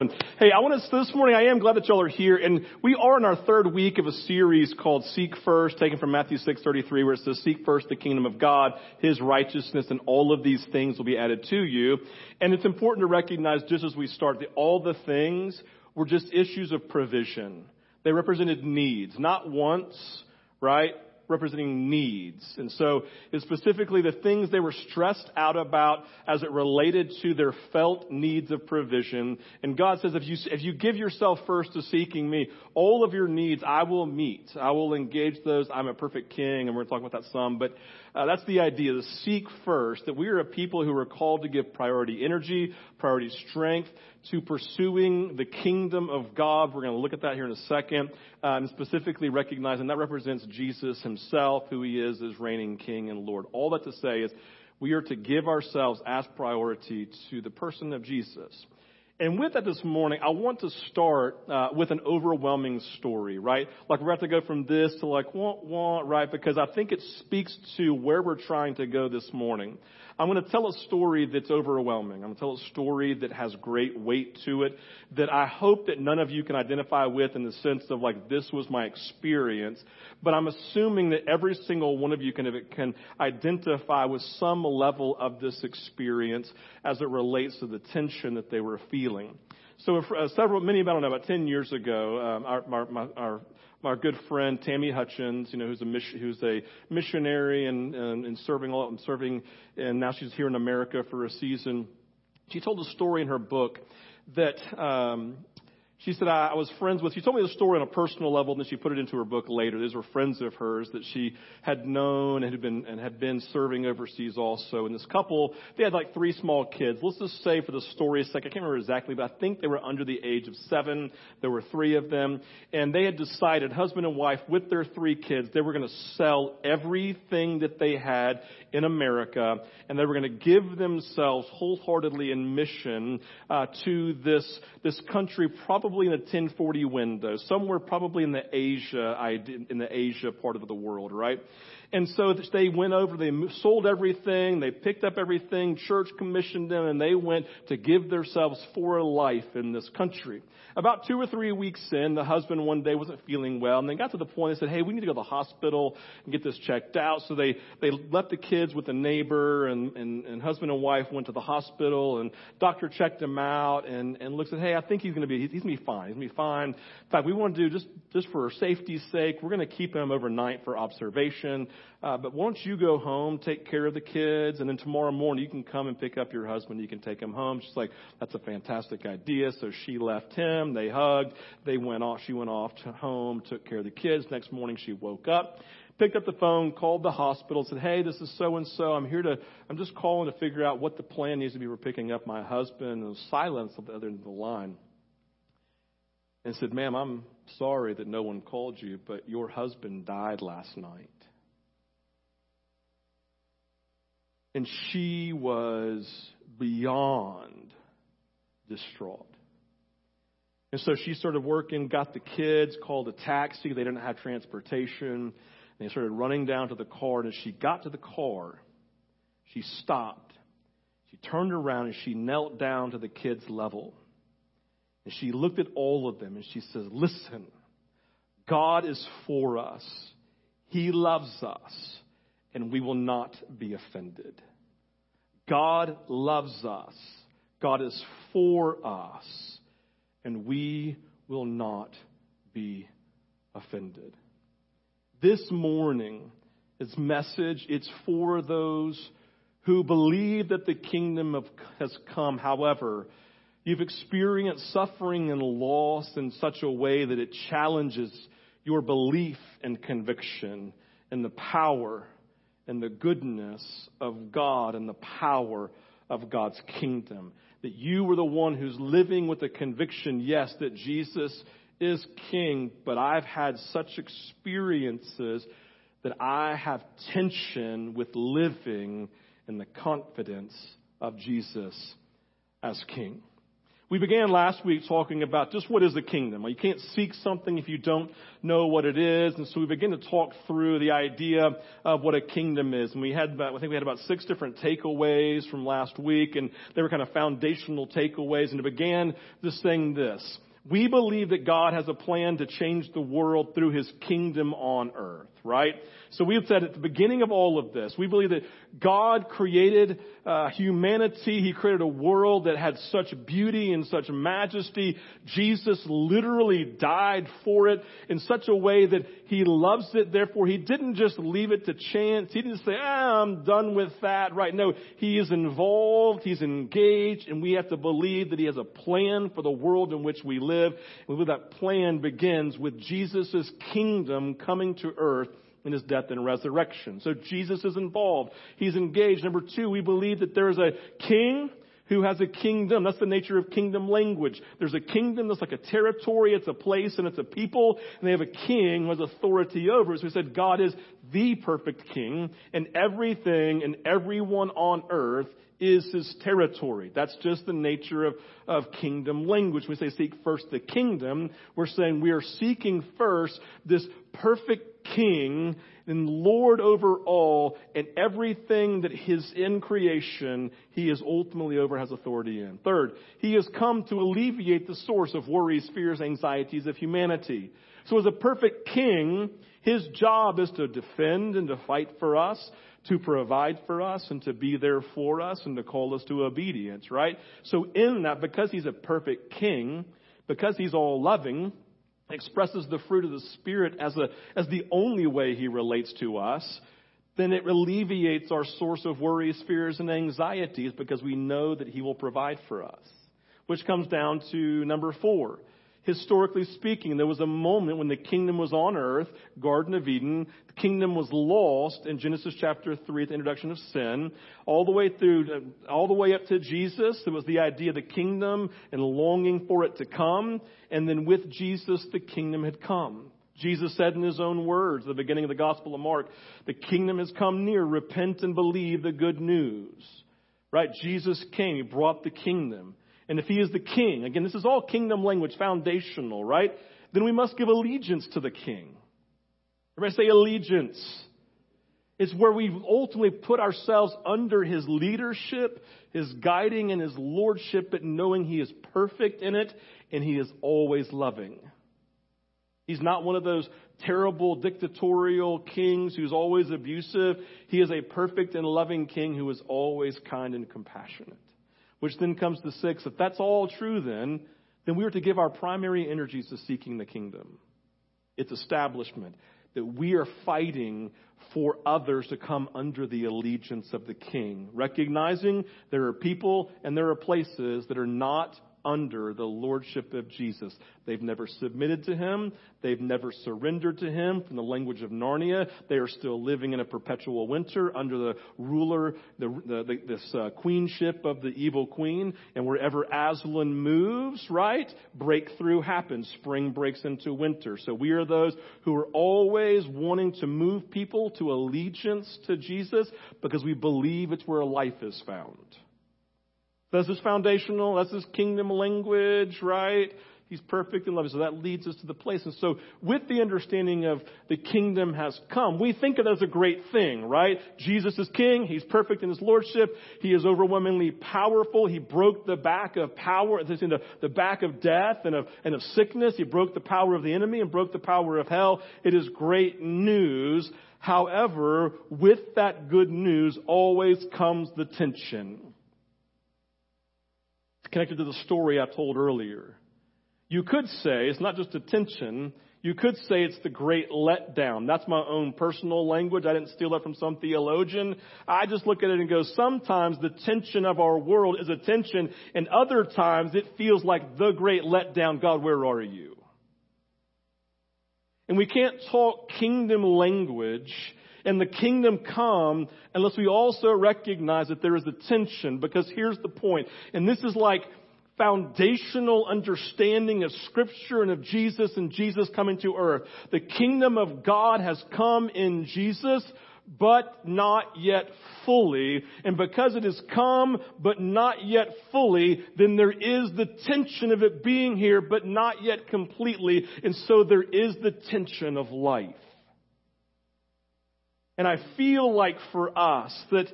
Hey, I want to, this morning, I am glad that y'all are here, and we are in our third week of a series called Seek First, taken from Matthew 6.33, where it says, Seek first the kingdom of God, His righteousness, and all of these things will be added to you. And it's important to recognize, just as we start, that all the things were just issues of provision. They represented needs, not wants, right? Representing needs. And so it's specifically the things they were stressed out about as it related to their felt needs of provision. And God says, if you, if you give yourself first to seeking me, all of your needs I will meet. I will engage those. I'm a perfect king, and we're talking about that some, but uh, that's the idea, to seek first, that we are a people who are called to give priority energy, priority strength to pursuing the kingdom of God. We're going to look at that here in a second, and specifically recognizing that represents Jesus himself, who he is as reigning king and Lord. All that to say is we are to give ourselves as priority to the person of Jesus. And with that this morning, I want to start uh, with an overwhelming story, right? Like we're about to go from this to like, want, want, right? Because I think it speaks to where we're trying to go this morning. I'm going to tell a story that's overwhelming. I'm going to tell a story that has great weight to it that I hope that none of you can identify with in the sense of like, this was my experience. But I'm assuming that every single one of you can, can identify with some level of this experience as it relates to the tension that they were feeling. So uh, several, many, of I don't know, about 10 years ago, um, our, our, our our good friend Tammy Hutchins, you know, who's a mission, who's a missionary and, and, and serving and serving, and now she's here in America for a season. She told a story in her book that um, she said, I, I was friends with, she told me the story on a personal level, and then she put it into her book later. These were friends of hers that she had known and had been, and had been serving overseas also. And this couple, they had like three small kids. Let's just say for the story's sake, I can't remember exactly, but I think they were under the age of seven. There were three of them. And they had decided, husband and wife, with their three kids, they were going to sell everything that they had in America, and they were going to give themselves wholeheartedly in mission uh, to this, this country, probably probably in the 1040 window, somewhere probably in the Asia, in the Asia part of the world, right? And so they went over, they sold everything, they picked up everything, church commissioned them, and they went to give themselves for life in this country. About two or three weeks in, the husband one day wasn't feeling well, and they got to the point they said, "Hey, we need to go to the hospital and get this checked out." So they they left the kids with a neighbor, and and, and husband and wife went to the hospital, and doctor checked him out, and and looks at, "Hey, I think he's going to be he's, he's going to be fine. He's going to be fine." In fact, we want to do just just for safety's sake, we're going to keep him overnight for observation. Uh, but don't you go home, take care of the kids, and then tomorrow morning you can come and pick up your husband. You can take him home. She's like, that's a fantastic idea. So she left him. They hugged. They went off. She went off to home, took care of the kids. Next morning she woke up, picked up the phone, called the hospital, said, hey, this is so and so. I'm here to, I'm just calling to figure out what the plan needs to be for picking up my husband. And silence on the other end of the line. And said, ma'am, I'm sorry that no one called you, but your husband died last night. And she was beyond distraught. And so she started working, got the kids, called a taxi. They didn't have transportation. And they started running down to the car. And as she got to the car, she stopped. She turned around and she knelt down to the kids' level. And she looked at all of them and she says, Listen, God is for us. He loves us and we will not be offended. God loves us. God is for us, and we will not be offended. This morning, its message, it's for those who believe that the kingdom of, has come. However, you've experienced suffering and loss in such a way that it challenges your belief and conviction in the power and the goodness of God and the power of God's kingdom. That you were the one who's living with the conviction, yes, that Jesus is king, but I've had such experiences that I have tension with living in the confidence of Jesus as king. We began last week talking about just what is a kingdom. You can't seek something if you don't know what it is. And so we began to talk through the idea of what a kingdom is. And we had about, I think we had about six different takeaways from last week and they were kind of foundational takeaways. And it began just saying this. We believe that God has a plan to change the world through his kingdom on earth, right? So we have said at the beginning of all of this, we believe that God created uh, humanity. He created a world that had such beauty and such majesty. Jesus literally died for it in such a way that he loves it. Therefore, he didn't just leave it to chance. He didn't say, ah, I'm done with that, right? No, he is involved. He's engaged and we have to believe that he has a plan for the world in which we live. And that plan begins with Jesus' kingdom coming to earth in his death and resurrection. So Jesus is involved. He's engaged. Number two, we believe that there is a king who has a kingdom. That's the nature of kingdom language. There's a kingdom that's like a territory, it's a place, and it's a people, and they have a king who has authority over. So we said God is the perfect king, and everything and everyone on earth is his territory. That's just the nature of, of kingdom language. When we say seek first the kingdom, we're saying we are seeking first this perfect king and Lord over all, and everything that is in creation, he is ultimately over, has authority in. Third, he has come to alleviate the source of worries, fears, anxieties of humanity. So as a perfect king, his job is to defend and to fight for us, to provide for us, and to be there for us, and to call us to obedience, right? So in that, because he's a perfect king, because he's all loving, expresses the fruit of the Spirit as, a, as the only way He relates to us, then it alleviates our source of worries, fears, and anxieties because we know that He will provide for us. Which comes down to number four historically speaking, there was a moment when the kingdom was on earth, Garden of Eden. The kingdom was lost in Genesis chapter 3 at the introduction of sin. All the way through, uh, all the way up to Jesus, there was the idea of the kingdom and longing for it to come. And then with Jesus, the kingdom had come. Jesus said in his own words, the beginning of the Gospel of Mark, the kingdom has come near. Repent and believe the good news. Right? Jesus came. He brought the kingdom. And if he is the king, again, this is all kingdom language, foundational, right? Then we must give allegiance to the king. Everybody say allegiance. It's where we ultimately put ourselves under his leadership, his guiding, and his lordship, but knowing he is perfect in it and he is always loving. He's not one of those terrible dictatorial kings who's always abusive. He is a perfect and loving king who is always kind and compassionate. Which then comes to six. If that's all true, then, then we are to give our primary energies to seeking the kingdom, its establishment, that we are fighting for others to come under the allegiance of the king, recognizing there are people and there are places that are not under the lordship of Jesus. They've never submitted to him. They've never surrendered to him. From the language of Narnia, they are still living in a perpetual winter under the ruler, the, the, this uh, queenship of the evil queen. And wherever Aslan moves, right, breakthrough happens. Spring breaks into winter. So we are those who are always wanting to move people to allegiance to Jesus because we believe it's where life is found. That's his foundational, that's his kingdom language, right? He's perfect and loving. So that leads us to the place. And so with the understanding of the kingdom has come, we think of it as a great thing, right? Jesus is king. He's perfect in his lordship. He is overwhelmingly powerful. He broke the back of power, the, the back of death and of, and of sickness. He broke the power of the enemy and broke the power of hell. It is great news. However, with that good news always comes the tension connected to the story I told earlier. You could say it's not just a tension. You could say it's the great letdown. That's my own personal language. I didn't steal that from some theologian. I just look at it and go, sometimes the tension of our world is a tension, and other times it feels like the great letdown. God, where are you? And we can't talk kingdom language and the kingdom come unless we also recognize that there is a tension because here's the. And this is like foundational understanding of scripture and of Jesus and Jesus coming to earth. The kingdom of God has come in Jesus, but not yet fully. And because it has come, but not yet fully, then there is the tension of it being here, but not yet completely. And so there is the tension of life. And I feel like for us that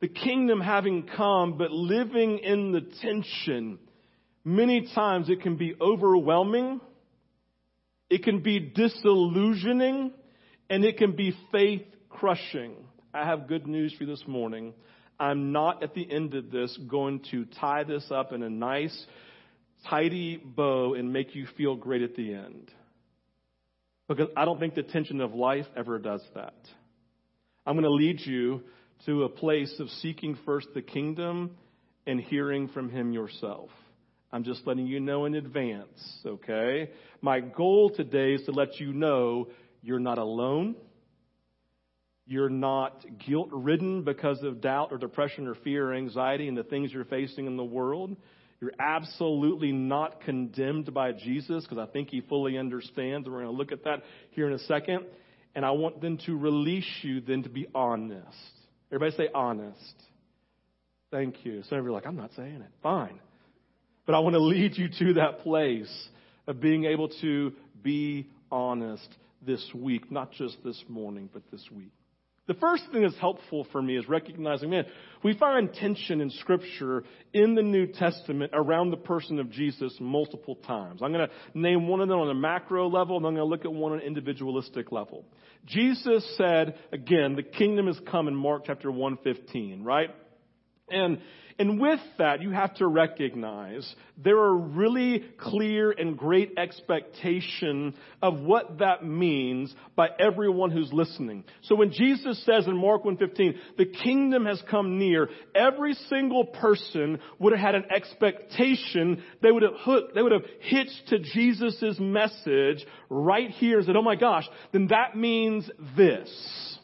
the kingdom having come, but living in the tension, many times it can be overwhelming, it can be disillusioning, and it can be faith crushing. I have good news for you this morning. I'm not at the end of this going to tie this up in a nice, tidy bow and make you feel great at the end. Because I don't think the tension of life ever does that. I'm going to lead you to a place of seeking first the kingdom and hearing from Him yourself. I'm just letting you know in advance, okay? My goal today is to let you know you're not alone. You're not guilt ridden because of doubt or depression or fear or anxiety and the things you're facing in the world. You're absolutely not condemned by Jesus because I think he fully understands. We're going to look at that here in a second. And I want them to release you then to be honest. Everybody say honest. Thank you. Some of you are like, I'm not saying it. Fine. But I want to lead you to that place of being able to be honest this week, not just this morning, but this week. The first thing that's helpful for me is recognizing, man, we find tension in Scripture in the New Testament around the person of Jesus multiple times. I'm going to name one of them on a macro level, and I'm going to look at one on an individualistic level. Jesus said, again, the kingdom has come in Mark chapter 115, right? And and with that, you have to recognize there are really clear and great expectation of what that means by everyone who's listening. So when Jesus says in Mark 1:15, the kingdom has come near, every single person would have had an expectation. They would have hooked, they would have hitched to Jesus' message right here and said, oh my gosh, then that means this.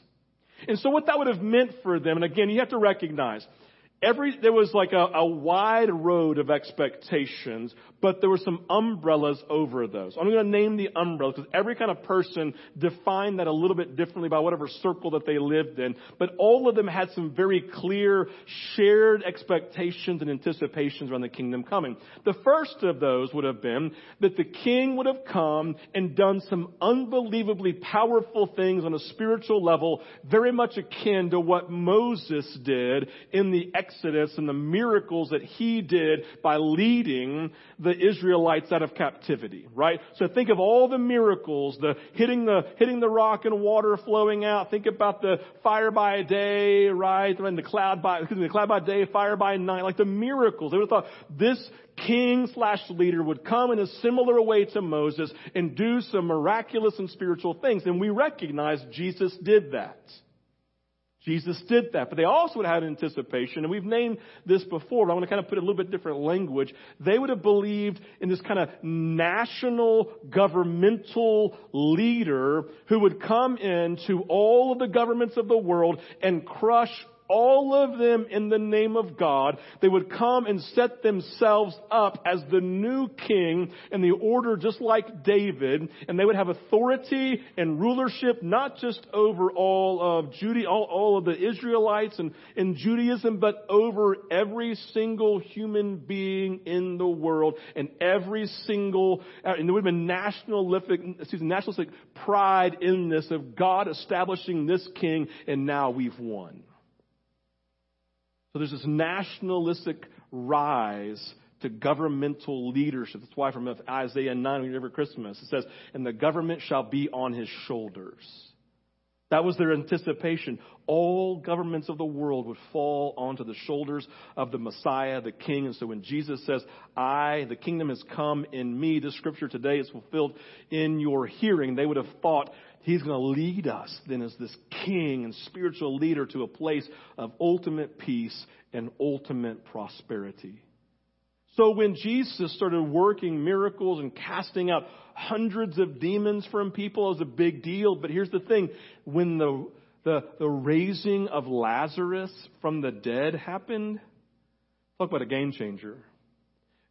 And so what that would have meant for them, and again, you have to recognize, every there was like a, a, wide road of expectations, but there were some umbrellas over those. I'm going to name the umbrellas because every kind of person defined that a little bit differently by whatever circle that they lived in. But all of them had some very clear shared expectations and anticipations around the kingdom coming. The first of those would have been that the king would have come and done some unbelievably powerful things on a spiritual level, very much akin to what Moses did in the Exodus and the miracles that he did by leading the Israelites out of captivity, right? So think of all the miracles, the hitting the, hitting the rock and water flowing out. Think about the fire by day, right? And the cloud by, excuse me, the cloud by day, fire by night, like the miracles. They would have thought this king slash leader would come in a similar way to Moses and do some miraculous and spiritual things. And we recognize Jesus did that. Jesus did that. But they also would have had anticipation, and we've named this before, but I want to kind of put it a little bit different language. They would have believed in this kind of national governmental leader who would come into all of the governments of the world and crush all of them in the name of God. They would come and set themselves up as the new king in the order just like David, and they would have authority and rulership not just over all of Judah, all, all of the Israelites and, in Judaism, but over every single human being in the world and every single, uh, and there would have been nationalistic, excuse me, nationalistic pride in this of God establishing this king, and now we've won. So there's this nationalistic rise to governmental leadership. That's why from Isaiah 9, when you remember Christmas, it says, and the government shall be on his shoulders. That was their anticipation. All governments of the world would fall onto the shoulders of the Messiah, the King. And so when Jesus says, I, the kingdom has come in me, this scripture today is fulfilled in your hearing, they would have thought He's going to lead us then as this king and spiritual leader to a place of ultimate peace and ultimate prosperity. So when Jesus started working miracles and casting out hundreds of demons from people, it was a big deal. But here's the thing. When the, the, the raising of Lazarus from the dead happened, talk about a game changer.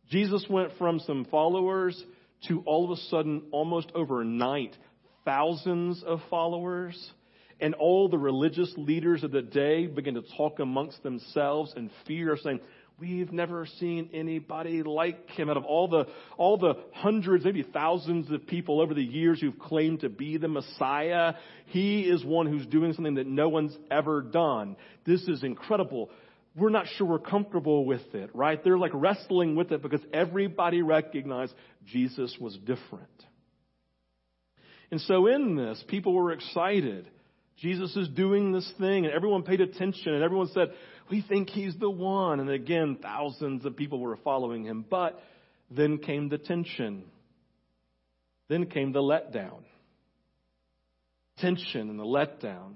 Jesus went from some followers to all of a sudden, almost overnight, thousands of followers. And all the religious leaders of the day began to talk amongst themselves in fear, saying, We've never seen anybody like him. Out of all the, all the hundreds, maybe thousands of people over the years who've claimed to be the Messiah, he is one who's doing something that no one's ever done. This is incredible. We're not sure we're comfortable with it, right? They're like wrestling with it because everybody recognized Jesus was different. And so in this, people were excited. Jesus is doing this thing, and everyone paid attention, and everyone said, we think he's the one. And again, thousands of people were following him. But then came the tension. Then came the letdown. Tension and the letdown.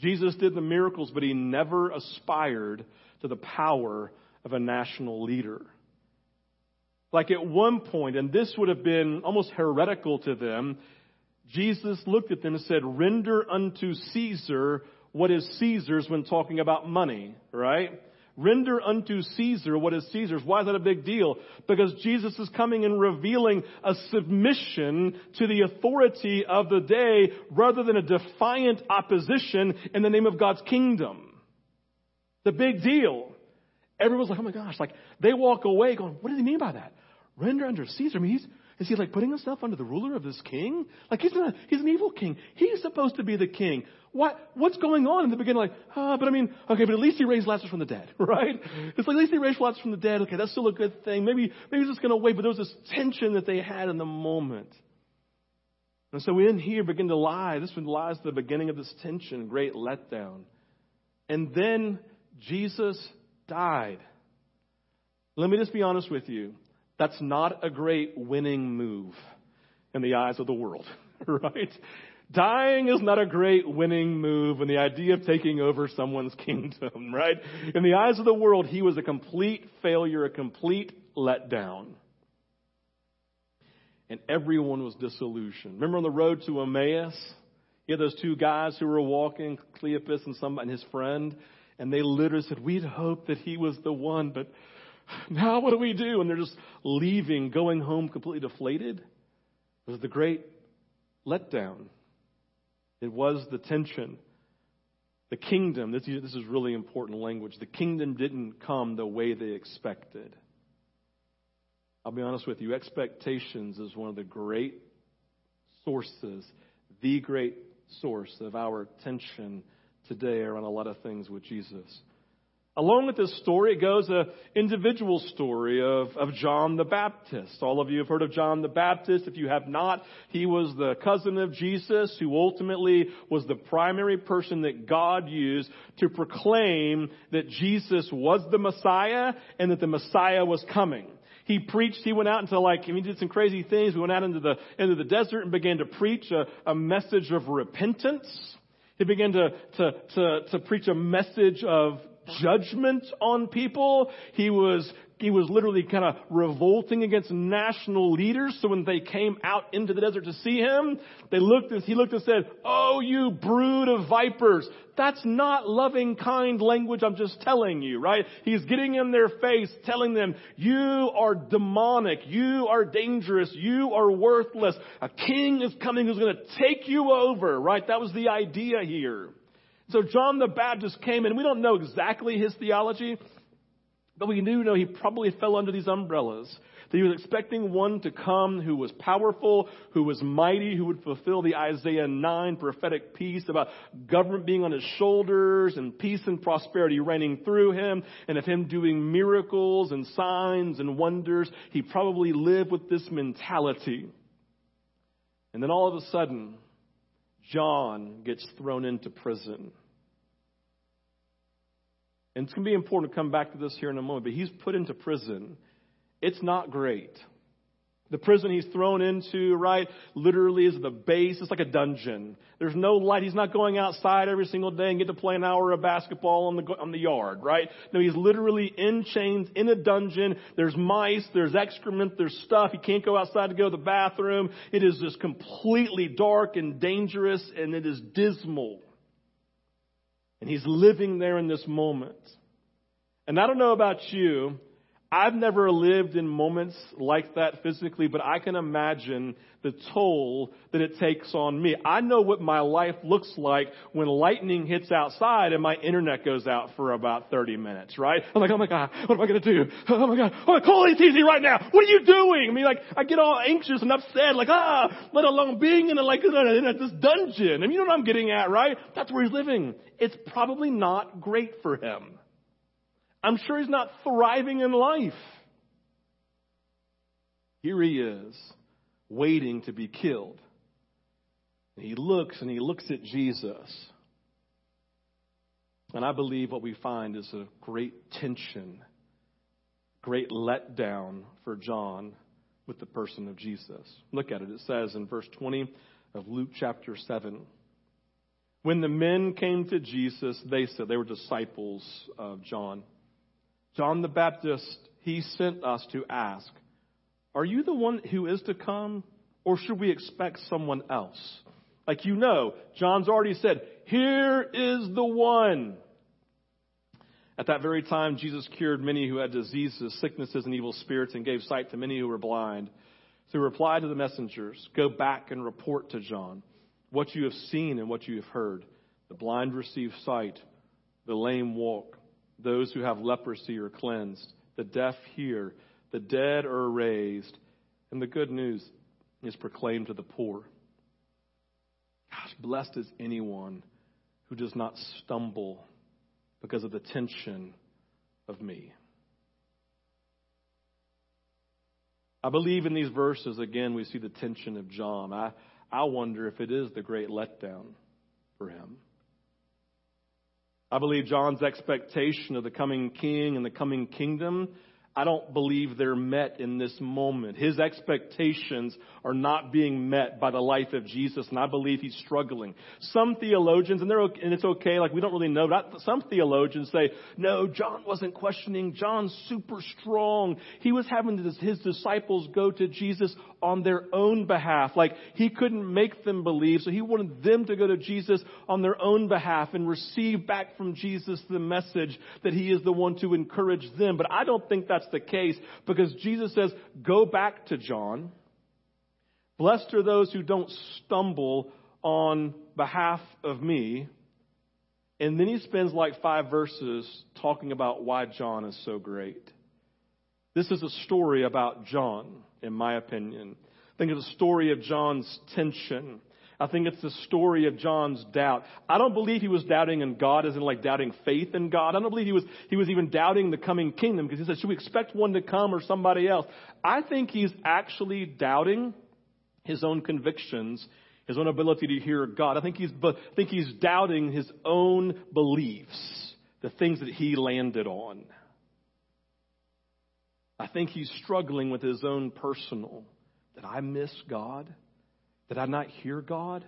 Jesus did the miracles, but he never aspired to the power of a national leader. Like at one point, and this would have been almost heretical to them, Jesus looked at them and said, Render unto Caesar what is Caesar's when talking about money, right? Render unto Caesar what is Caesar's. Why is that a big deal? Because Jesus is coming and revealing a submission to the authority of the day rather than a defiant opposition in the name of God's kingdom. The big deal. Everyone's like, oh my gosh, like they walk away going, what does he mean by that? Render unto Caesar. I mean, he's, is he like putting himself under the ruler of this king? Like he's not, he's an evil king. He's supposed to be the king. What, what's going on in the beginning? Like, ah, but I mean, okay, but at least he raised Lazarus from the dead, right? It's like, at least he raised Lazarus from the dead. Okay, that's still a good thing. Maybe, maybe he's just going to wait. But there was this tension that they had in the moment. And so we in here begin to lie. This one lies the beginning of this tension, great letdown. And then Jesus died. Let me just be honest with you. That's not a great winning move in the eyes of the world, right? Dying is not a great winning move in the idea of taking over someone's kingdom, right? In the eyes of the world, he was a complete failure, a complete letdown. And everyone was disillusioned. Remember on the road to Emmaus? You had those two guys who were walking, Cleopas and somebody and his friend, and they literally said, We'd hoped that he was the one, but now what do we do? And they're just leaving, going home completely deflated. It was the great letdown. It was the tension. The kingdom, this this is really important language. The kingdom didn't come the way they expected. I'll be honest with you, expectations is one of the great sources, the great source of our tension today around a lot of things with Jesus. Along with this story, it goes an individual story of, of John the Baptist. All of you have heard of John the Baptist. If you have not, he was the cousin of Jesus who ultimately was the primary person that God used to proclaim that Jesus was the Messiah and that the Messiah was coming. He preached, he went out into like, he did some crazy things. We went out into the, into the desert and began to preach a, a message of repentance. He began to, to, to, to preach a message of judgment on people. He was he was literally kind of revolting against national leaders. So when they came out into the desert to see him, they looked and he looked and said, Oh, you brood of vipers. That's not loving, kind language. I'm just telling you, right? He's getting in their face, telling them, you are demonic. You are dangerous. You are worthless. A king is coming who's going to take you over, right? That was the idea here. So John the Baptist came, and we don't know exactly his theology, but we do know he probably fell under these umbrellas. That he was expecting one to come who was powerful, who was mighty, who would fulfill the Isaiah 9 prophetic piece about government being on his shoulders and peace and prosperity reigning through him, and of him doing miracles and signs and wonders. He probably lived with this mentality. And then all of a sudden, John gets thrown into prison. And it's going to be important to come back to this here in a moment, but he's put into prison. It's not great. The prison he's thrown into, right, literally is the base. It's like a dungeon. There's no light. He's not going outside every single day and get to play an hour of basketball on the, on the yard, right? No, he's literally in chains in a dungeon. There's mice, there's excrement, there's stuff. He can't go outside to go to the bathroom. It is just completely dark and dangerous and it is dismal. And he's living there in this moment. And I don't know about you, I've never lived in moments like that physically, but I can imagine the toll that it takes on me. I know what my life looks like when lightning hits outside and my internet goes out for about 30 minutes, right? I'm like, oh my God, what am I going to do? Oh my God, oh, call ATC right now. What are you doing? I mean, like, I get all anxious and upset, like, ah, let alone being in a, like, in this dungeon. And you know what I'm getting at, right? That's where he's living. It's probably not great for him. I'm sure he's not thriving in life. Here he is, waiting to be killed. And he looks and he looks at Jesus. And I believe what we find is a great tension, great letdown for John with the person of Jesus. Look at it. It says in verse 20 of Luke chapter 7 When the men came to Jesus, they said, they were disciples of John. John the Baptist, he sent us to ask, Are you the one who is to come, or should we expect someone else? Like you know, John's already said, Here is the one. At that very time, Jesus cured many who had diseases, sicknesses, and evil spirits, and gave sight to many who were blind. So he replied to the messengers, Go back and report to John what you have seen and what you have heard. The blind receive sight, the lame walk those who have leprosy are cleansed, the deaf hear, the dead are raised, and the good news is proclaimed to the poor. Gosh, blessed is anyone who does not stumble because of the tension of me. I believe in these verses, again, we see the tension of John. I, I wonder if it is the great letdown for him. I believe John's expectation of the coming king and the coming kingdom I don't believe they're met in this moment. His expectations are not being met by the life of Jesus, and I believe he's struggling. Some theologians, and they're and it's okay, like we don't really know, but some theologians say, no, John wasn't questioning. John's super strong. He was having his disciples go to Jesus on their own behalf. Like he couldn't make them believe, so he wanted them to go to Jesus on their own behalf and receive back from Jesus the message that he is the one to encourage them. But I don't think that's that's the case because Jesus says, go back to John. Blessed are those who don't stumble on behalf of me. And then he spends like five verses talking about why John is so great. This is a story about John, in my opinion. Think it's a story of John's tension I think it's the story of John's doubt. I don't believe he was doubting in God as in like doubting faith in God. I don't believe he was, he was even doubting the coming kingdom because he said, should we expect one to come or somebody else? I think he's actually doubting his own convictions, his own ability to hear God. I think he's, I think he's doubting his own beliefs, the things that he landed on. I think he's struggling with his own personal. Did I miss God? Did I not hear God?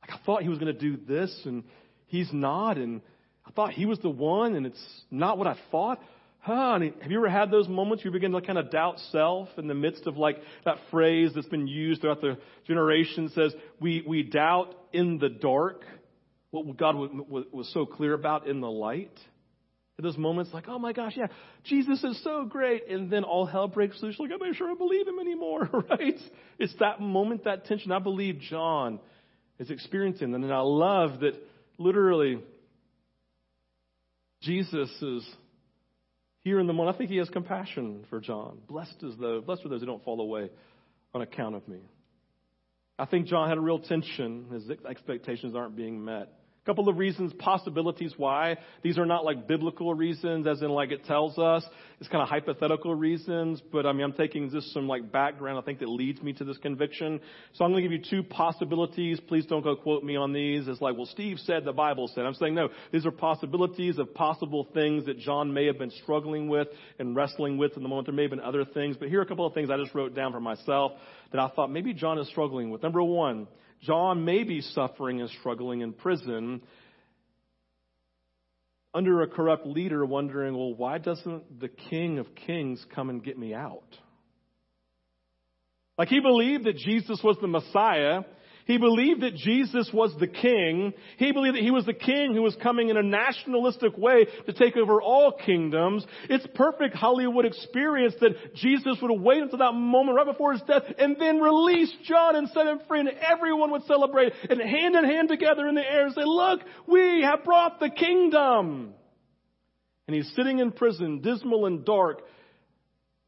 Like I thought he was going to do this and he's not and I thought he was the one and it's not what I thought. Huh, have you ever had those moments where you begin to kind of doubt self in the midst of like that phrase that's been used throughout the generation says, we, we doubt in the dark what God was so clear about in the light? Those moments, like, oh my gosh, yeah, Jesus is so great. And then all hell breaks loose. Like, I'm not sure I believe him anymore, right? It's that moment, that tension. I believe John is experiencing. And I love that literally Jesus is here in the moment. I think he has compassion for John. Blessed is those, blessed are those who don't fall away on account of me. I think John had a real tension. His expectations aren't being met couple of reasons, possibilities why. These are not like biblical reasons, as in like it tells us. It's kind of hypothetical reasons, but I mean, I'm taking just some like background I think that leads me to this conviction. So I'm going to give you two possibilities. Please don't go quote me on these. It's like, well, Steve said, the Bible said. I'm saying no. These are possibilities of possible things that John may have been struggling with and wrestling with in the moment. There may have been other things, but here are a couple of things I just wrote down for myself that I thought maybe John is struggling with. Number one, John may be suffering and struggling in prison under a corrupt leader, wondering, well, why doesn't the King of Kings come and get me out? Like he believed that Jesus was the Messiah. He believed that Jesus was the king. He believed that he was the king who was coming in a nationalistic way to take over all kingdoms. It's perfect Hollywood experience that Jesus would wait until that moment right before his death and then release John and set him free and everyone would celebrate and hand in hand together in the air and say, look, we have brought the kingdom. And he's sitting in prison, dismal and dark,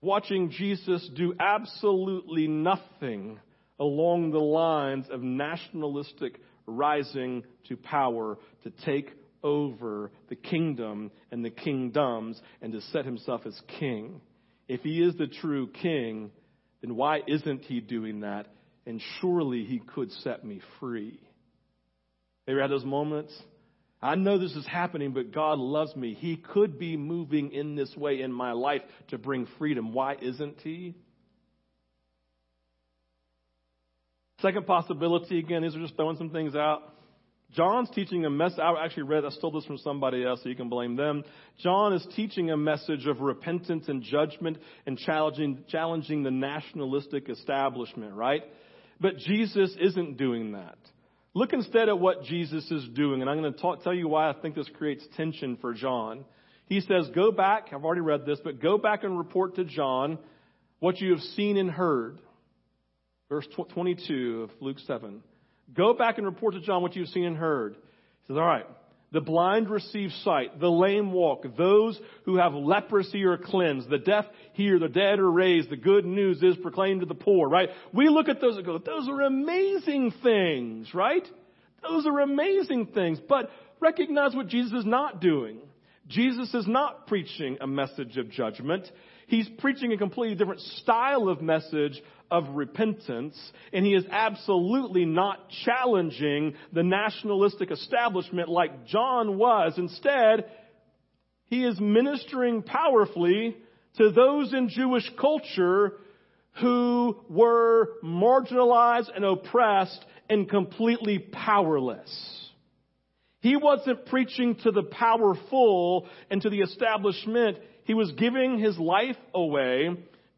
watching Jesus do absolutely nothing along the lines of nationalistic rising to power to take over the kingdom and the kingdoms and to set himself as king. If he is the true king, then why isn't he doing that? And surely he could set me free. Ever had those moments? I know this is happening, but God loves me. He could be moving in this way in my life to bring freedom. Why isn't he? Second possibility, again, these are just throwing some things out. John's teaching a message. I actually read, I stole this from somebody else, so you can blame them. John is teaching a message of repentance and judgment and challenging, challenging the nationalistic establishment, right? But Jesus isn't doing that. Look instead at what Jesus is doing, and I'm going to talk, tell you why I think this creates tension for John. He says, Go back, I've already read this, but go back and report to John what you have seen and heard. Verse 22 of Luke 7. Go back and report to John what you've seen and heard. He says, All right. The blind receive sight, the lame walk, those who have leprosy are cleansed, the deaf hear, the dead are raised, the good news is proclaimed to the poor, right? We look at those and go, those are amazing things, right? Those are amazing things. But recognize what Jesus is not doing. Jesus is not preaching a message of judgment. He's preaching a completely different style of message of repentance, and he is absolutely not challenging the nationalistic establishment like John was. Instead, he is ministering powerfully to those in Jewish culture who were marginalized and oppressed and completely powerless. He wasn't preaching to the powerful and to the establishment. He was giving his life away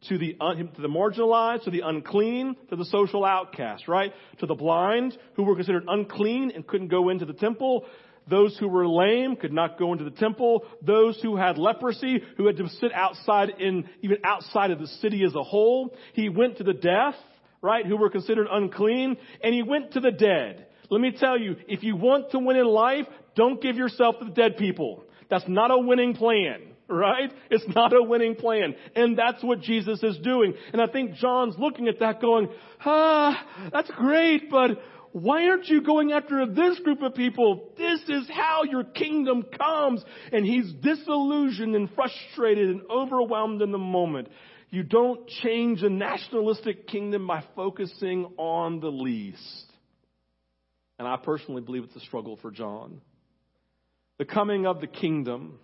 to the, to the marginalized, to the unclean, to the social outcast, right? To the blind who were considered unclean and couldn't go into the temple. Those who were lame could not go into the temple. Those who had leprosy, who had to sit outside in, even outside of the city as a whole. He went to the deaf, right, who were considered unclean, and he went to the dead. Let me tell you, if you want to win in life, don't give yourself to the dead people. That's not a winning plan right? It's not a winning plan. And that's what Jesus is doing. And I think John's looking at that going, ah, that's great, but why aren't you going after this group of people? This is how your kingdom comes. And he's disillusioned and frustrated and overwhelmed in the moment. You don't change a nationalistic kingdom by focusing on the least. And I personally believe it's a struggle for John. The coming of the kingdom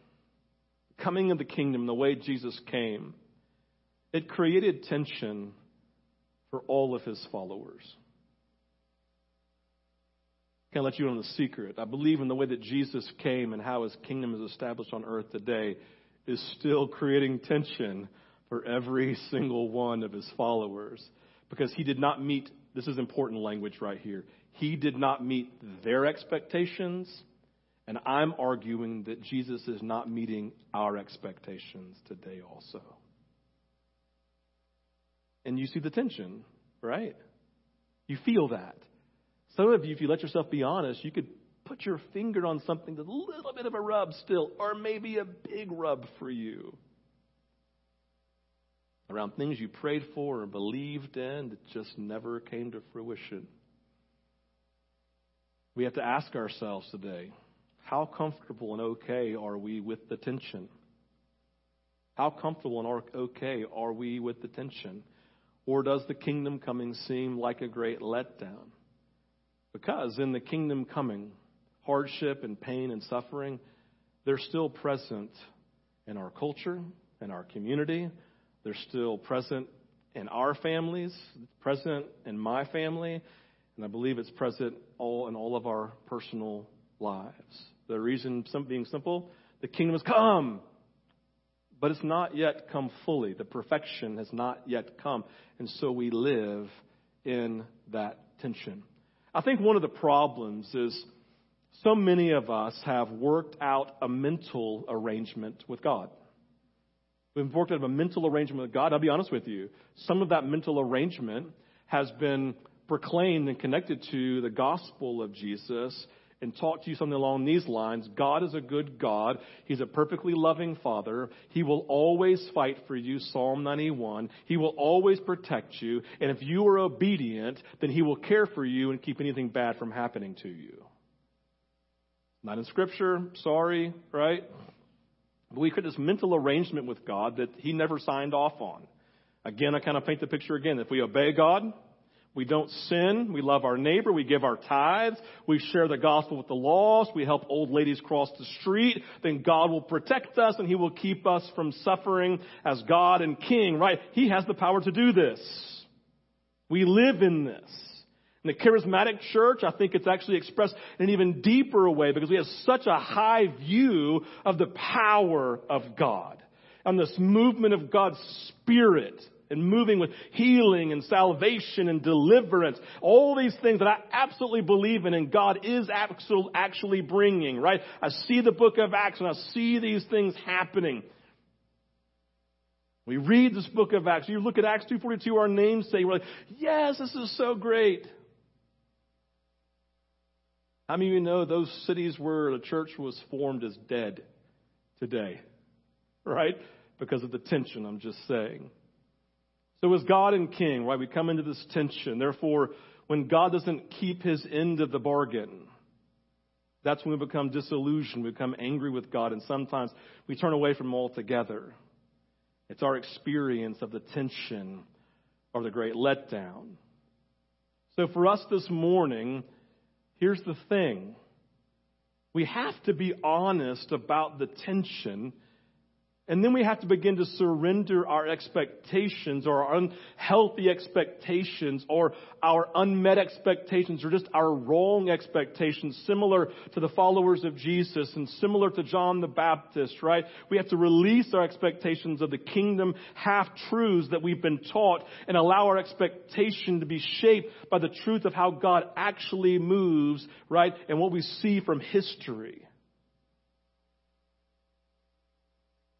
coming of the kingdom, the way Jesus came, it created tension for all of his followers. Can't let you in on the secret. I believe in the way that Jesus came and how his kingdom is established on earth today is still creating tension for every single one of his followers because he did not meet, this is important language right here, he did not meet their expectations and I'm arguing that Jesus is not meeting our expectations today also. And you see the tension, right? You feel that. Some of you, if you let yourself be honest, you could put your finger on something that's a little bit of a rub still, or maybe a big rub for you. Around things you prayed for or believed in that just never came to fruition. We have to ask ourselves today how comfortable and okay are we with the tension? How comfortable and okay are we with the tension? Or does the kingdom coming seem like a great letdown? Because in the kingdom coming, hardship and pain and suffering, they're still present in our culture, in our community. They're still present in our families, present in my family, and I believe it's present all in all of our personal lives. The reason being simple, the kingdom has come, but it's not yet come fully. The perfection has not yet come. And so we live in that tension. I think one of the problems is so many of us have worked out a mental arrangement with God. We've worked out a mental arrangement with God. I'll be honest with you. Some of that mental arrangement has been proclaimed and connected to the gospel of Jesus and talk to you something along these lines. God is a good God. He's a perfectly loving Father. He will always fight for you, Psalm 91. He will always protect you. And if you are obedient, then He will care for you and keep anything bad from happening to you. Not in Scripture, sorry, right? But we create this mental arrangement with God that He never signed off on. Again, I kind of paint the picture again. If we obey God, we don't sin. We love our neighbor. We give our tithes. We share the gospel with the lost. We help old ladies cross the street. Then God will protect us and He will keep us from suffering as God and King, right? He has the power to do this. We live in this. In the charismatic church, I think it's actually expressed in an even deeper way because we have such a high view of the power of God and this movement of God's Spirit and moving with healing and salvation and deliverance. All these things that I absolutely believe in and God is actually bringing, right? I see the book of Acts and I see these things happening. We read this book of Acts. You look at Acts 2.42, our namesake, we're like, yes, this is so great. How many of you know those cities where the church was formed is dead today? Right? Because of the tension, I'm just saying. So as God and King, right, we come into this tension. Therefore, when God doesn't keep his end of the bargain, that's when we become disillusioned, we become angry with God, and sometimes we turn away from him altogether. It's our experience of the tension or the great letdown. So for us this morning, here's the thing. We have to be honest about the tension and then we have to begin to surrender our expectations or our unhealthy expectations or our unmet expectations or just our wrong expectations, similar to the followers of Jesus and similar to John the Baptist, right? We have to release our expectations of the kingdom half truths that we've been taught and allow our expectation to be shaped by the truth of how God actually moves, right? And what we see from history.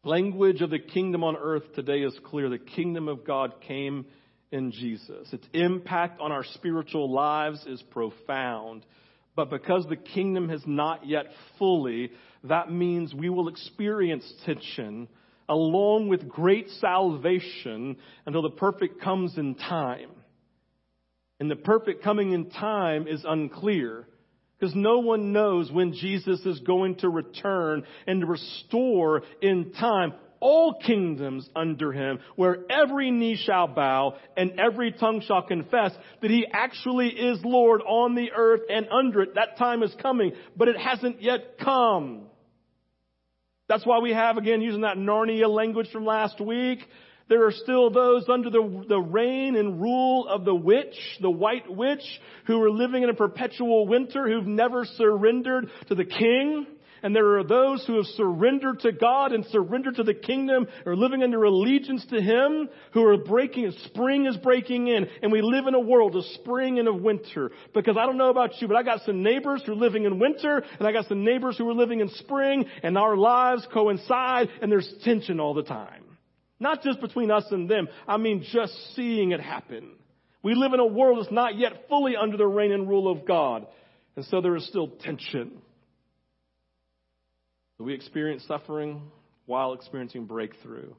Language of the kingdom on earth today is clear. The kingdom of God came in Jesus. Its impact on our spiritual lives is profound. But because the kingdom has not yet fully, that means we will experience tension along with great salvation until the perfect comes in time. And the perfect coming in time is unclear. Because no one knows when Jesus is going to return and to restore in time all kingdoms under him, where every knee shall bow and every tongue shall confess that he actually is Lord on the earth and under it. That time is coming, but it hasn't yet come. That's why we have, again, using that Narnia language from last week, there are still those under the, the reign and rule of the witch, the white witch, who are living in a perpetual winter, who've never surrendered to the king. And there are those who have surrendered to God and surrendered to the kingdom, are living under allegiance to Him, who are breaking, spring is breaking in. And we live in a world of spring and of winter. Because I don't know about you, but I got some neighbors who are living in winter, and I got some neighbors who are living in spring, and our lives coincide, and there's tension all the time. Not just between us and them. I mean, just seeing it happen. We live in a world that's not yet fully under the reign and rule of God. And so there is still tension. we experience suffering while experiencing breakthrough.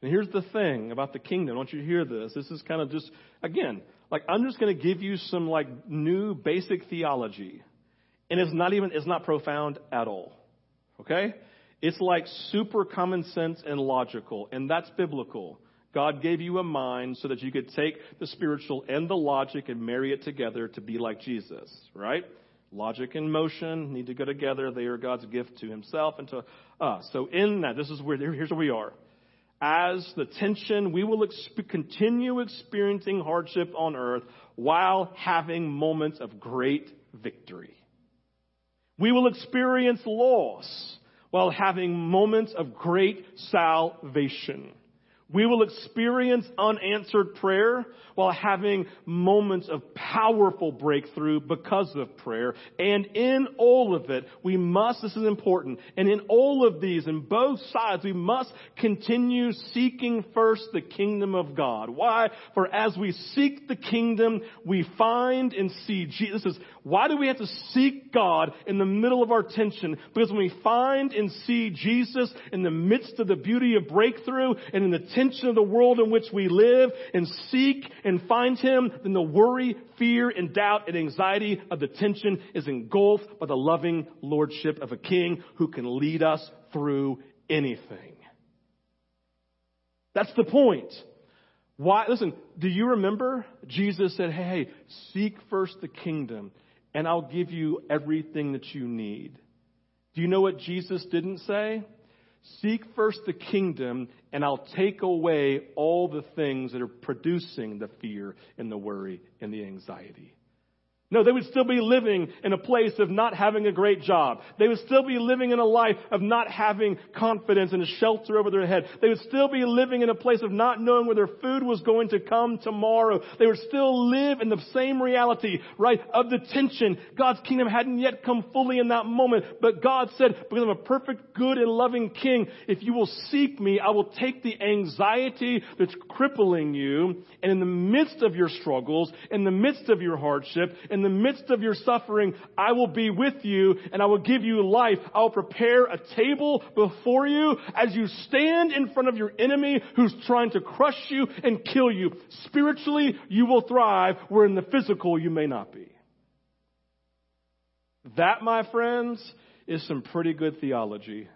And here's the thing about the kingdom. I want you to hear this. This is kind of just, again, like I'm just going to give you some like new basic theology. And it's not even, it's not profound at all. Okay? It's like super common sense and logical, and that's biblical. God gave you a mind so that you could take the spiritual and the logic and marry it together to be like Jesus, right? Logic and motion need to go together. They are God's gift to himself and to us. So in that, this is where, here's where we are. As the tension, we will exp- continue experiencing hardship on earth while having moments of great victory. We will experience loss while having moments of great salvation. We will experience unanswered prayer while having moments of powerful breakthrough because of prayer. And in all of it, we must, this is important, and in all of these, in both sides, we must continue seeking first the kingdom of God. Why? For as we seek the kingdom, we find and see Jesus. Is, why do we have to seek God in the middle of our tension? Because when we find and see Jesus in the midst of the beauty of breakthrough and in the tension of the world in which we live and seek and find Him, then the worry, fear, and doubt and anxiety of the tension is engulfed by the loving lordship of a king who can lead us through anything. That's the point. Why? Listen, do you remember Jesus said, hey, hey, seek first the kingdom and I'll give you everything that you need. Do you know what Jesus didn't say? Seek first the kingdom, and I'll take away all the things that are producing the fear and the worry and the anxiety. No, they would still be living in a place of not having a great job. They would still be living in a life of not having confidence and a shelter over their head. They would still be living in a place of not knowing where their food was going to come tomorrow. They would still live in the same reality, right, of the tension. God's kingdom hadn't yet come fully in that moment, but God said, because I'm a perfect, good, and loving king, if you will seek me, I will take the anxiety that's crippling you, and in the midst of your struggles, in the midst of your hardship, in the midst of your suffering, I will be with you and I will give you life. I will prepare a table before you as you stand in front of your enemy who's trying to crush you and kill you. Spiritually, you will thrive where in the physical you may not be. That, my friends, is some pretty good theology.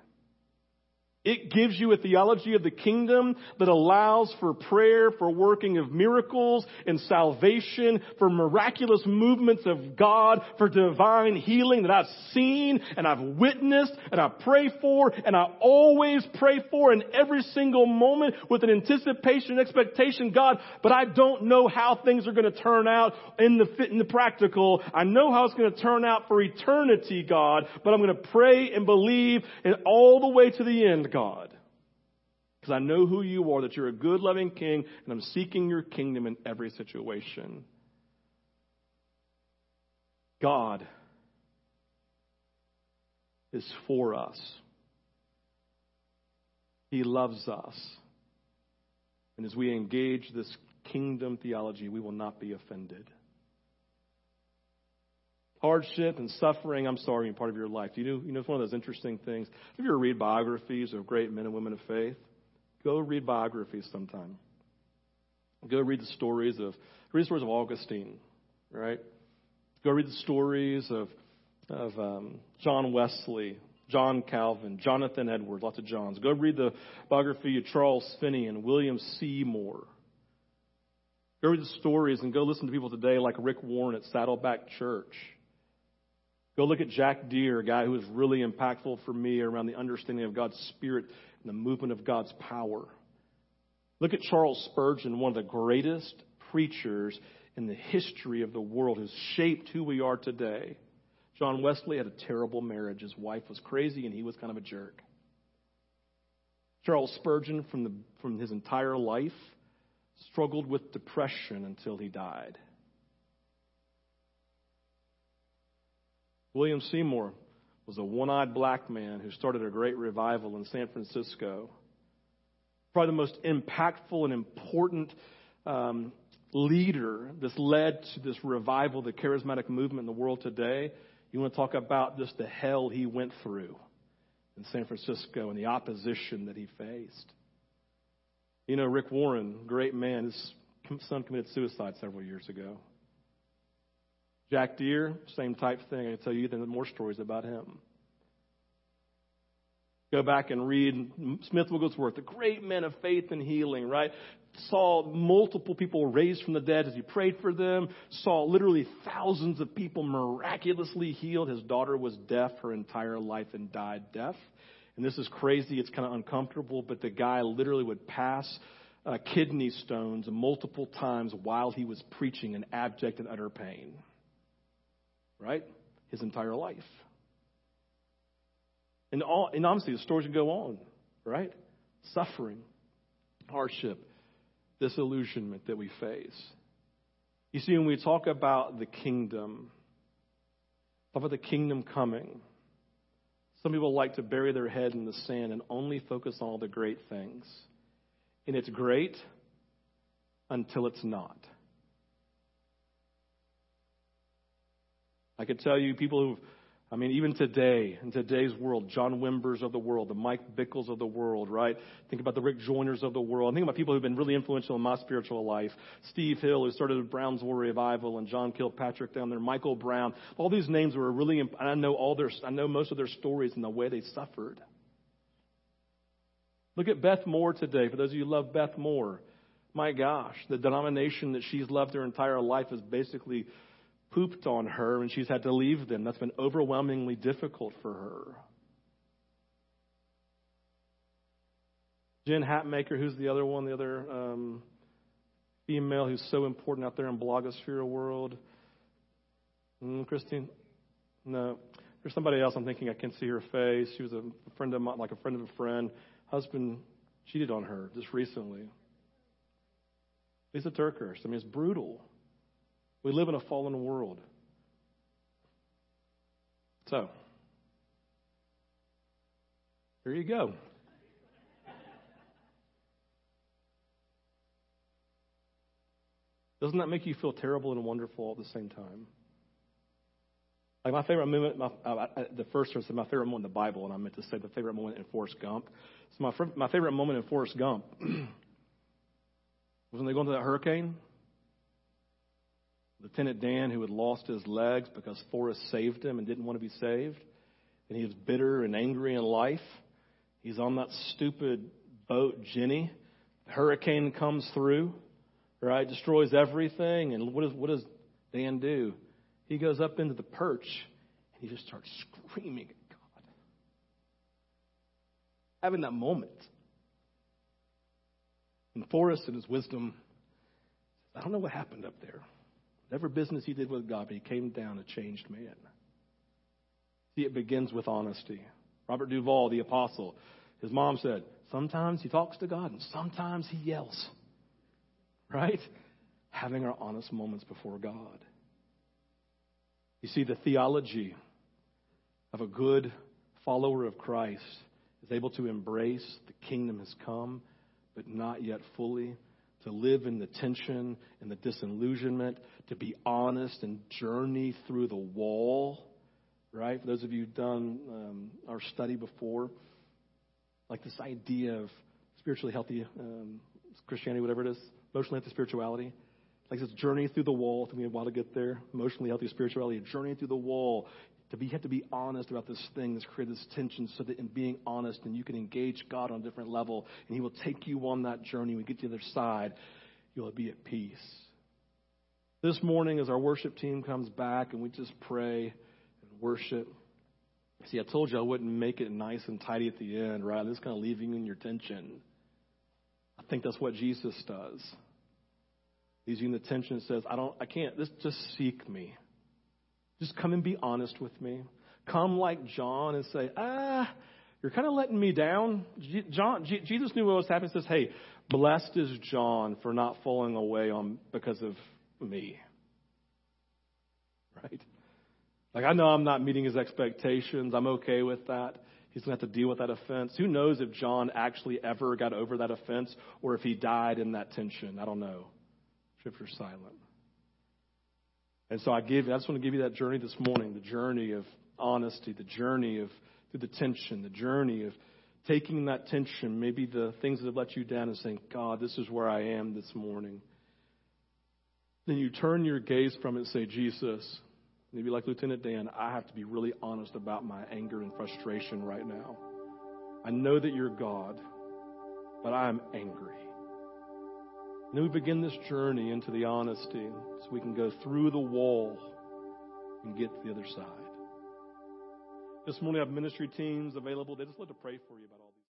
It gives you a theology of the kingdom that allows for prayer, for working of miracles and salvation, for miraculous movements of God, for divine healing that I've seen and I've witnessed and I pray for and I always pray for in every single moment with an anticipation and expectation, God, but I don't know how things are going to turn out in the fit in the practical. I know how it's going to turn out for eternity, God, but I'm going to pray and believe and all the way to the end, God. Because I know who you are, that you're a good, loving king, and I'm seeking your kingdom in every situation. God is for us. He loves us. And as we engage this kingdom theology, we will not be offended. Hardship and suffering, I'm sorry, are part of your life. You know, you know, it's one of those interesting things. If you ever read biographies of great men and women of faith? Go read biographies sometime. Go read the stories of read the stories of Augustine, right? Go read the stories of of um, John Wesley, John Calvin, Jonathan Edwards, lots of Johns. Go read the biography of Charles Finney and William Seymour. Go read the stories and go listen to people today like Rick Warren at Saddleback Church. Go look at Jack Deere, a guy who was really impactful for me around the understanding of God's Spirit and the movement of God's power. Look at Charles Spurgeon, one of the greatest preachers in the history of the world, who's shaped who we are today. John Wesley had a terrible marriage. His wife was crazy and he was kind of a jerk. Charles Spurgeon, from, the, from his entire life, struggled with depression until he died. William Seymour was a one eyed black man who started a great revival in San Francisco. Probably the most impactful and important um, leader that's led to this revival, the charismatic movement in the world today. You want to talk about just the hell he went through in San Francisco and the opposition that he faced. You know, Rick Warren, great man, his son committed suicide several years ago. Jack Deere, same type thing. I can tell you even more stories about him. Go back and read Smith Wigglesworth, the great man of faith and healing, right? Saw multiple people raised from the dead as he prayed for them. Saw literally thousands of people miraculously healed. His daughter was deaf her entire life and died deaf. And this is crazy. It's kind of uncomfortable, but the guy literally would pass uh, kidney stones multiple times while he was preaching in abject and utter pain right? His entire life. And, all, and honestly, the stories can go on, right? Suffering, hardship, disillusionment that we face. You see, when we talk about the kingdom, about the kingdom coming, some people like to bury their head in the sand and only focus on all the great things. And it's great until it's not. I could tell you people who've I mean, even today, in today's world, John Wimbers of the world, the Mike Bickles of the world, right? Think about the Rick Joyners of the world. Think about people who've been really influential in my spiritual life. Steve Hill, who started Brownsville Revival, and John Kilpatrick down there, Michael Brown. All these names were really, and I know all their, I know most of their stories and the way they suffered. Look at Beth Moore today. For those of you who love Beth Moore, my gosh, the denomination that she's loved her entire life is basically pooped on her and she's had to leave them. That's been overwhelmingly difficult for her. Jen Hatmaker, who's the other one, the other um, female who's so important out there in blogosphere world. Mm, Christine? No. There's somebody else I'm thinking I can see her face. She was a friend of mine, like a friend of a friend. Husband cheated on her just recently. Lysa TerKeurst. I mean, it's brutal. We live in a fallen world. So, here you go. Doesn't that make you feel terrible and wonderful at the same time? Like my favorite moment, my, uh, the first verse, my favorite moment in the Bible, and I meant to say the favorite moment in Forrest Gump. So my my favorite moment in Forrest Gump was when they go into that hurricane Lieutenant Dan, who had lost his legs because Forrest saved him and didn't want to be saved, and he was bitter and angry in life. He's on that stupid boat, Jenny. Hurricane comes through, right? Destroys everything. And what does, what does Dan do? He goes up into the perch and he just starts screaming at God. Having that moment. And Forrest, in his wisdom, I don't know what happened up there. Whatever business he did with God, but he came down a changed man. See, it begins with honesty. Robert Duvall, the apostle, his mom said, sometimes he talks to God and sometimes he yells. Right? Having our honest moments before God. You see, the theology of a good follower of Christ is able to embrace the kingdom has come, but not yet fully to live in the tension and the disillusionment, to be honest and journey through the wall, right? For those of you who've done um, our study before, like this idea of spiritually healthy um, Christianity, whatever it is, emotionally healthy spirituality. Like this journey through the wall. It took me a while to get there. Emotionally healthy spirituality, a journey through the wall to be, you have to be honest about this thing that's created this tension so that in being honest and you can engage God on a different level and He will take you on that journey. When you get to the other side, you'll be at peace. This morning, as our worship team comes back and we just pray and worship, see, I told you I wouldn't make it nice and tidy at the end, right? I'm just kind of leaving you in your tension. I think that's what Jesus does. He's in the tension and says, I don't, I can't, this, just seek me. Just come and be honest with me. Come like John and say, ah, you're kind of letting me down. John, Jesus knew what was happening. He says, hey, blessed is John for not falling away on because of me. Right? Like I know I'm not meeting his expectations. I'm okay with that. He's going to have to deal with that offense. Who knows if John actually ever got over that offense or if he died in that tension? I don't know. Scripture's silent. And so I give, I just want to give you that journey this morning, the journey of honesty, the journey of through the tension, the journey of taking that tension, maybe the things that have let you down, and saying, God, this is where I am this morning. Then you turn your gaze from it and say, Jesus, maybe like Lieutenant Dan, I have to be really honest about my anger and frustration right now. I know that you're God, but I am angry. And then we begin this journey into the honesty so we can go through the wall and get to the other side. This morning I have ministry teams available. They just love to pray for you about